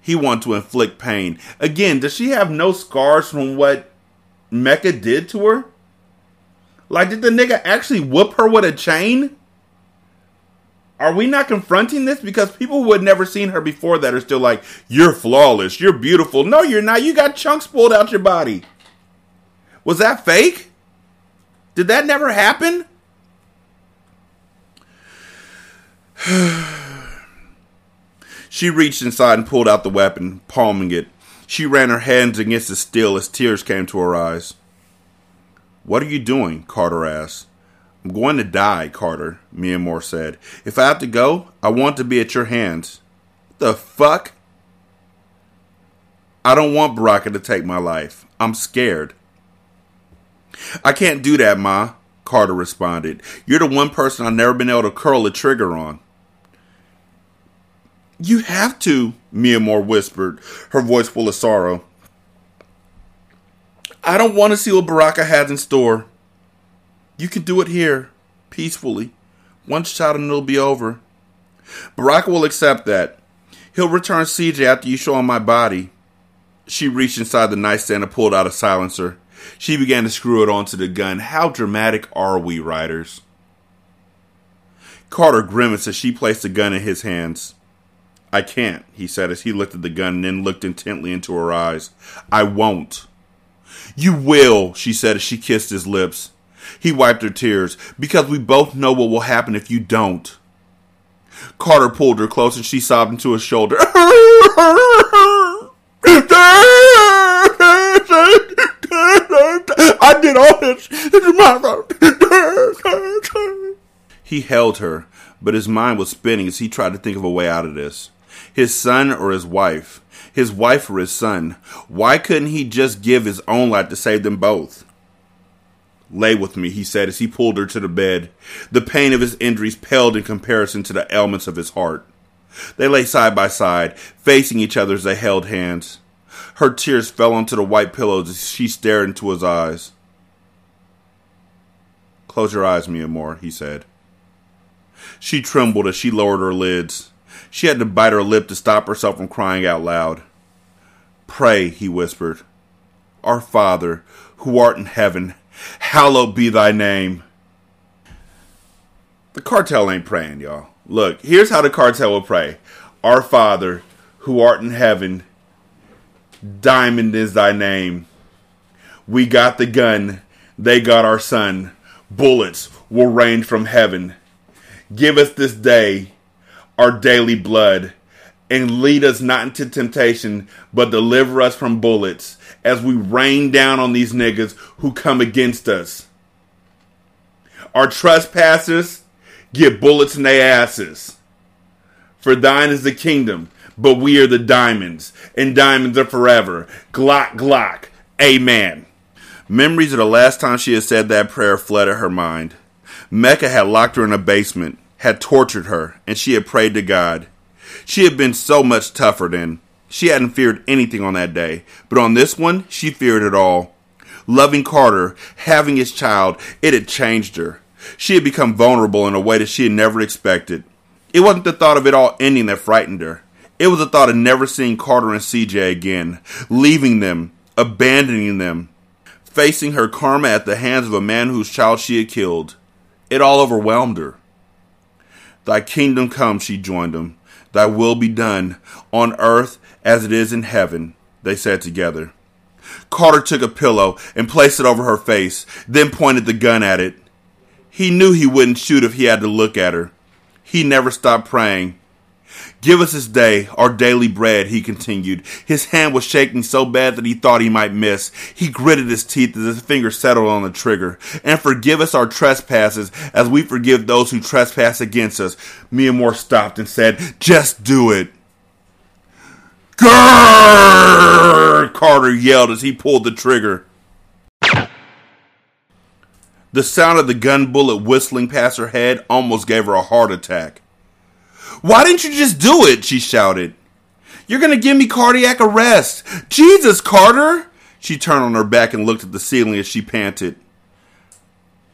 He wanted to inflict pain. Again, does she have no scars from what Mecca did to her? Like, did the nigga actually whoop her with a chain? Are we not confronting this? Because people who had never seen her before that are still like, you're flawless, you're beautiful. No, you're not. You got chunks pulled out your body. Was that fake? Did that never happen? she reached inside and pulled out the weapon, palming it. She ran her hands against the steel as tears came to her eyes. What are you doing? Carter asked. I'm going to die, Carter, Miamor said. If I have to go, I want to be at your hands. The fuck? I don't want Baraka to take my life. I'm scared. I can't do that, Ma, Carter responded. You're the one person I've never been able to curl a trigger on. You have to, Miamor whispered, her voice full of sorrow. I don't want to see what Baraka has in store. You can do it here, peacefully. One shot and it'll be over. Baraka will accept that. He'll return CJ after you show him my body. She reached inside the nightstand and pulled out a silencer. She began to screw it onto the gun. How dramatic are we, writers? Carter grimaced as she placed the gun in his hands. I can't, he said as he lifted the gun and then looked intently into her eyes. I won't. You will, she said as she kissed his lips. He wiped her tears, because we both know what will happen if you don't. Carter pulled her close and she sobbed into his shoulder. I did all this. It's my fault. He held her, but his mind was spinning as he tried to think of a way out of this. His son or his wife? His wife or his son? Why couldn't he just give his own life to save them both? Lay with me, he said as he pulled her to the bed. The pain of his injuries paled in comparison to the ailments of his heart. They lay side by side, facing each other as they held hands. Her tears fell onto the white pillows as she stared into his eyes. Close your eyes, Miamor, he said. She trembled as she lowered her lids. She had to bite her lip to stop herself from crying out loud. Pray, he whispered. Our Father, who art in heaven, hallowed be thy name. The cartel ain't praying, y'all. Look, here's how the cartel will pray Our Father, who art in heaven, Diamond is thy name. We got the gun, they got our son. Bullets will rain from heaven. Give us this day our daily blood, and lead us not into temptation, but deliver us from bullets as we rain down on these niggas who come against us. Our trespassers get bullets in their asses. For thine is the kingdom, but we are the diamonds, and diamonds are forever. Glock, glock. Amen. Memories of the last time she had said that prayer flooded her mind. Mecca had locked her in a basement, had tortured her, and she had prayed to God. She had been so much tougher then. She hadn't feared anything on that day, but on this one, she feared it all. Loving Carter, having his child, it had changed her. She had become vulnerable in a way that she had never expected. It wasn't the thought of it all ending that frightened her. It was the thought of never seeing Carter and CJ again, leaving them, abandoning them, facing her karma at the hands of a man whose child she had killed. It all overwhelmed her. Thy kingdom come, she joined him. Thy will be done, on earth as it is in heaven, they said together. Carter took a pillow and placed it over her face, then pointed the gun at it. He knew he wouldn't shoot if he had to look at her. He never stopped praying. Give us this day our daily bread, he continued. His hand was shaking so bad that he thought he might miss. He gritted his teeth as his finger settled on the trigger. And forgive us our trespasses as we forgive those who trespass against us. Mia stopped and said, Just do it. Grrr! Carter yelled as he pulled the trigger. The sound of the gun bullet whistling past her head almost gave her a heart attack. Why didn't you just do it? She shouted. You're going to give me cardiac arrest. Jesus, Carter! She turned on her back and looked at the ceiling as she panted.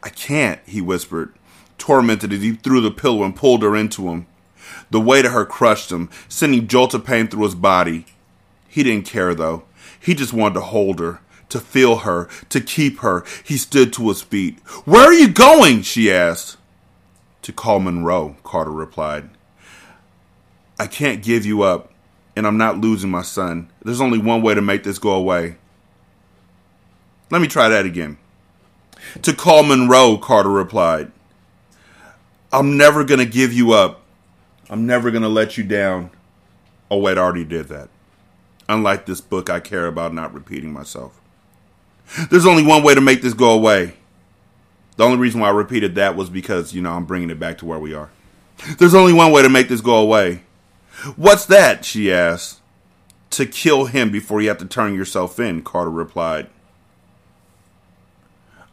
I can't, he whispered, tormented as he threw the pillow and pulled her into him. The weight of her crushed him, sending jolts of pain through his body. He didn't care, though. He just wanted to hold her, to feel her, to keep her. He stood to his feet. Where are you going? she asked. To call Monroe, Carter replied. I can't give you up, and I'm not losing my son. There's only one way to make this go away. Let me try that again. To call Monroe, Carter replied. I'm never going to give you up. I'm never going to let you down. Oh, wait, I already did that. Unlike this book, I care about not repeating myself. There's only one way to make this go away. The only reason why I repeated that was because, you know, I'm bringing it back to where we are. There's only one way to make this go away. What's that? she asked. To kill him before you have to turn yourself in, Carter replied.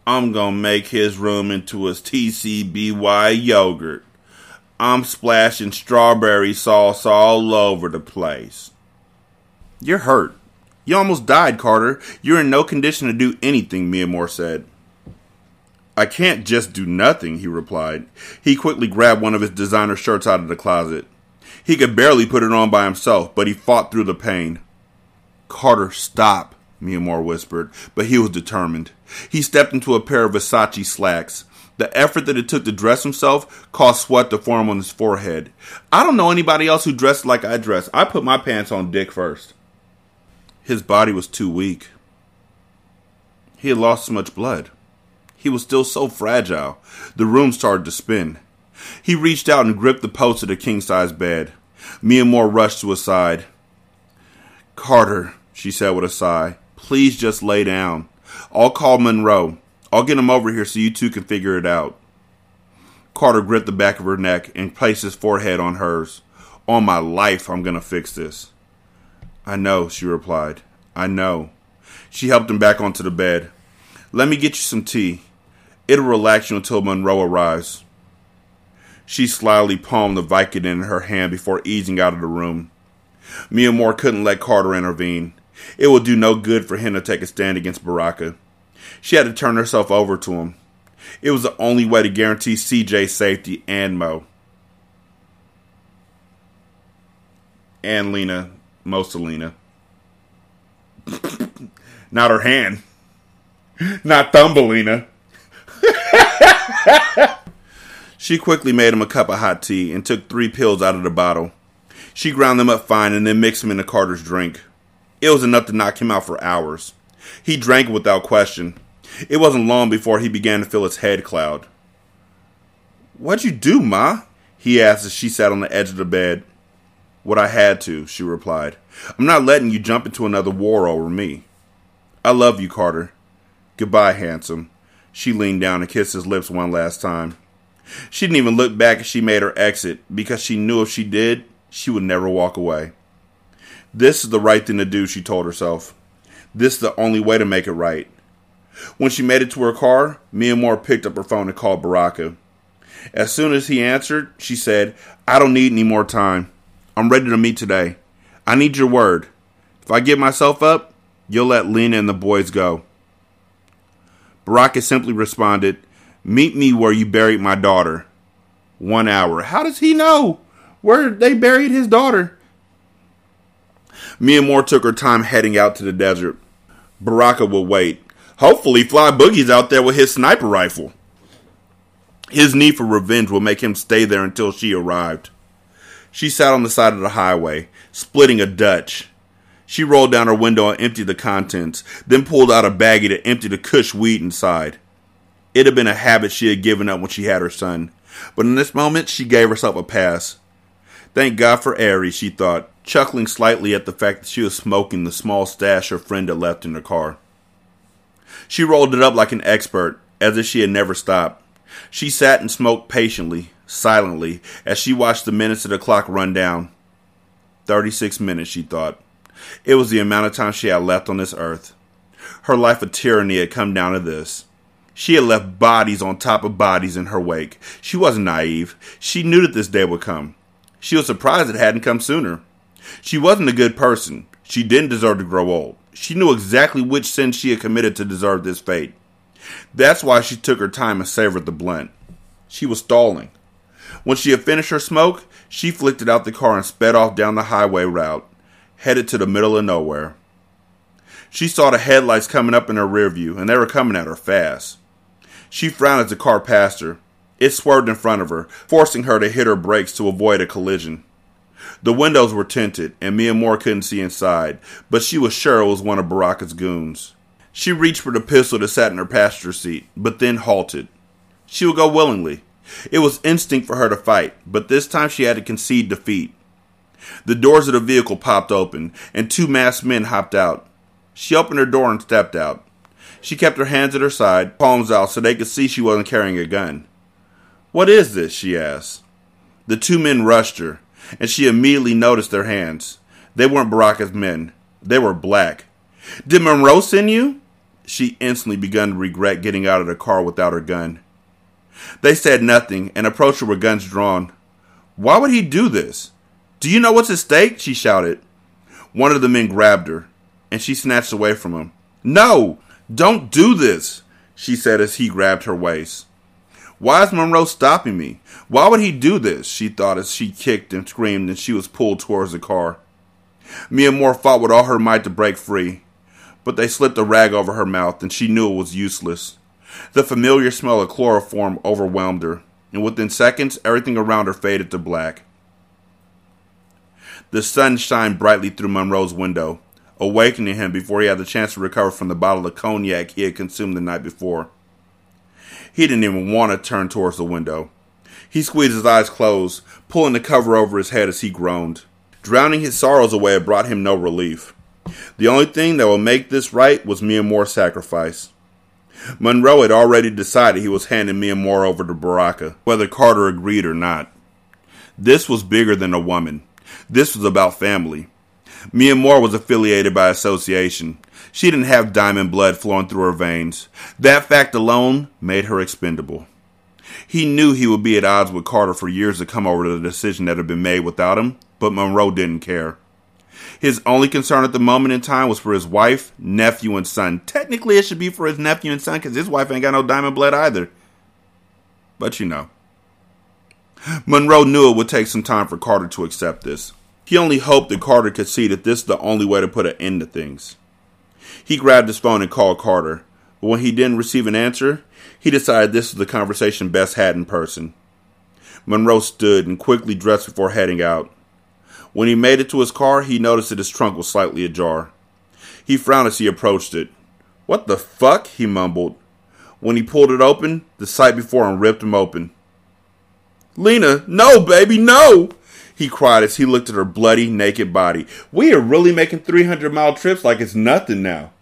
I'm gonna make his room into a TCBY yogurt. I'm splashing strawberry sauce all over the place. You're hurt. You almost died, Carter. You're in no condition to do anything, Miamor said. I can't just do nothing, he replied. He quickly grabbed one of his designer shirts out of the closet. He could barely put it on by himself, but he fought through the pain. Carter, stop, Miamor whispered, but he was determined. He stepped into a pair of Versace slacks. The effort that it took to dress himself caused sweat to form on his forehead. I don't know anybody else who dressed like I dress. I put my pants on dick first. His body was too weak. He had lost so much blood. He was still so fragile. The room started to spin. He reached out and gripped the post of the king size bed. Miamor rushed to his side. Carter, she said with a sigh, please just lay down. I'll call Monroe. I'll get him over here so you two can figure it out. Carter gripped the back of her neck and placed his forehead on hers. On my life, I'm going to fix this. I know, she replied. I know. She helped him back onto the bed. Let me get you some tea. It'll relax you until Monroe arrives. She slyly palmed the Vicodin in her hand before easing out of the room. Miamor couldn't let Carter intervene. It would do no good for him to take a stand against Baraka. She had to turn herself over to him. It was the only way to guarantee CJ's safety and Mo. And Lena, most Lena. Not her hand. Not Thumbelina. she quickly made him a cup of hot tea and took three pills out of the bottle. She ground them up fine and then mixed them into Carter's drink. It was enough to knock him out for hours. He drank without question. It wasn't long before he began to feel his head cloud. What'd you do, Ma? he asked as she sat on the edge of the bed. What I had to, she replied. I'm not letting you jump into another war over me. I love you, Carter. Goodbye, handsome. She leaned down and kissed his lips one last time. She didn't even look back as she made her exit because she knew if she did, she would never walk away. This is the right thing to do, she told herself. This is the only way to make it right. When she made it to her car, Miamor picked up her phone and called Baraka. As soon as he answered, she said, I don't need any more time. I'm ready to meet today. I need your word. If I give myself up, you'll let Lena and the boys go. Baraka simply responded, Meet me where you buried my daughter. One hour. How does he know where they buried his daughter? Miamor took her time heading out to the desert. Baraka will wait. Hopefully, Fly Boogie's out there with his sniper rifle. His need for revenge will make him stay there until she arrived. She sat on the side of the highway, splitting a Dutch. She rolled down her window and emptied the contents, then pulled out a baggie to empty the kush weed inside. It had been a habit she had given up when she had her son, but in this moment she gave herself a pass. Thank God for Aries, she thought, chuckling slightly at the fact that she was smoking the small stash her friend had left in her car. She rolled it up like an expert, as if she had never stopped. She sat and smoked patiently, silently, as she watched the minutes of the clock run down. Thirty six minutes, she thought. It was the amount of time she had left on this earth. Her life of tyranny had come down to this. She had left bodies on top of bodies in her wake. She wasn't naive. She knew that this day would come. She was surprised it hadn't come sooner. She wasn't a good person. She didn't deserve to grow old. She knew exactly which sin she had committed to deserve this fate. That's why she took her time and savored the blunt. She was stalling. When she had finished her smoke, she flicked it out the car and sped off down the highway route, headed to the middle of nowhere. She saw the headlights coming up in her rear view, and they were coming at her fast. She frowned as the car passed her. It swerved in front of her, forcing her to hit her brakes to avoid a collision. The windows were tinted, and Miamor couldn't see inside, but she was sure it was one of Baraka's goons. She reached for the pistol that sat in her passenger seat, but then halted. She would go willingly. It was instinct for her to fight, but this time she had to concede defeat. The doors of the vehicle popped open, and two masked men hopped out. She opened her door and stepped out. She kept her hands at her side, palms out, so they could see she wasn't carrying a gun. What is this? she asked. The two men rushed her, and she immediately noticed their hands. They weren't Baraka's men. They were black. Did Monroe send you? She instantly began to regret getting out of the car without her gun. They said nothing and approached her with guns drawn. Why would he do this? Do you know what's at stake? She shouted. One of the men grabbed her, and she snatched away from him. No, don't do this, she said as he grabbed her waist. Why is Monroe stopping me? Why would he do this? She thought as she kicked and screamed and she was pulled towards the car. Miamor fought with all her might to break free, but they slipped a rag over her mouth and she knew it was useless. The familiar smell of chloroform overwhelmed her, and within seconds everything around her faded to black. The sun shined brightly through Monroe's window, awakening him before he had the chance to recover from the bottle of cognac he had consumed the night before. He didn't even want to turn towards the window. He squeezed his eyes closed, pulling the cover over his head as he groaned. Drowning his sorrows away had brought him no relief. The only thing that would make this right was Miamor's sacrifice. Monroe had already decided he was handing Miamor over to Baraka, whether Carter agreed or not. This was bigger than a woman. This was about family. Miamor was affiliated by association. She didn't have diamond blood flowing through her veins. That fact alone made her expendable. He knew he would be at odds with Carter for years to come over the decision that had been made without him, but Monroe didn't care. His only concern at the moment in time was for his wife, nephew, and son. Technically, it should be for his nephew and son because his wife ain't got no diamond blood either. But you know. Monroe knew it would take some time for Carter to accept this. He only hoped that Carter could see that this is the only way to put an end to things. He grabbed his phone and called Carter, but when he didn't receive an answer, he decided this was the conversation best had in person. Monroe stood and quickly dressed before heading out. When he made it to his car, he noticed that his trunk was slightly ajar. He frowned as he approached it. What the fuck? he mumbled. When he pulled it open, the sight before him ripped him open. Lena, no, baby, no! He cried as he looked at her bloody, naked body. We are really making 300 mile trips like it's nothing now.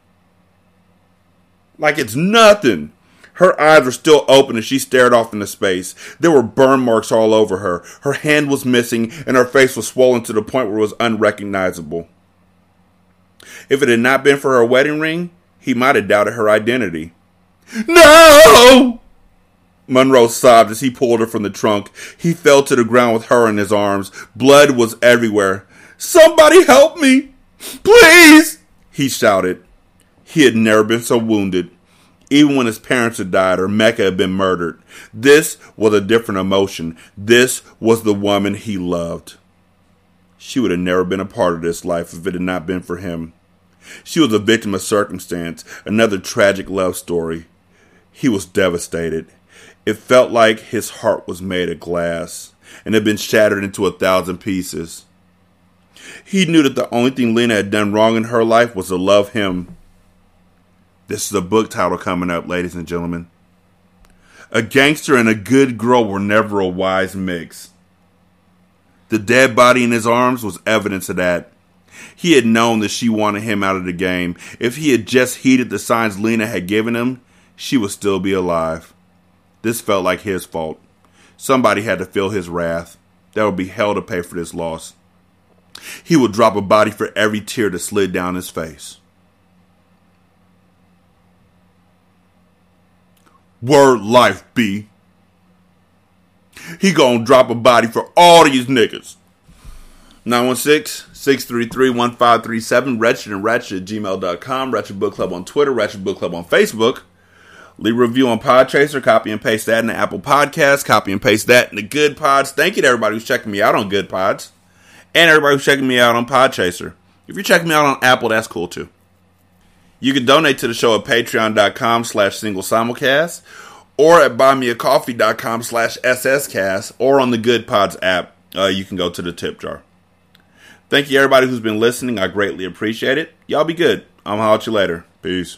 Like it's nothing. Her eyes were still open as she stared off into space. There were burn marks all over her. Her hand was missing, and her face was swollen to the point where it was unrecognizable. If it had not been for her wedding ring, he might have doubted her identity. No! Monroe sobbed as he pulled her from the trunk. He fell to the ground with her in his arms. Blood was everywhere. Somebody help me! Please! He shouted. He had never been so wounded. Even when his parents had died or Mecca had been murdered, this was a different emotion. This was the woman he loved. She would have never been a part of this life if it had not been for him. She was a victim of circumstance, another tragic love story. He was devastated. It felt like his heart was made of glass and had been shattered into a thousand pieces. He knew that the only thing Lena had done wrong in her life was to love him. This is a book title coming up, ladies and gentlemen. A gangster and a good girl were never a wise mix. The dead body in his arms was evidence of that. He had known that she wanted him out of the game. If he had just heeded the signs Lena had given him, she would still be alive. This felt like his fault. Somebody had to feel his wrath. There would be hell to pay for this loss. He would drop a body for every tear that slid down his face. Word life, B. He gonna drop a body for all these niggas. 916-633-1537, Wretched and Ratchet at gmail.com, Ratchet Book Club on Twitter, Ratchet Book Club on Facebook. Leave review on Podchaser. Copy and paste that in the Apple Podcast. Copy and paste that in the Good Pods. Thank you to everybody who's checking me out on Good Pods. And everybody who's checking me out on Podchaser. If you're checking me out on Apple, that's cool too. You can donate to the show at patreon.com slash single simulcast or at buymeacoffee.com slash sscast or on the Good Pods app. Uh, you can go to the tip jar. Thank you everybody who's been listening. I greatly appreciate it. Y'all be good. I'm holler at you later. Peace.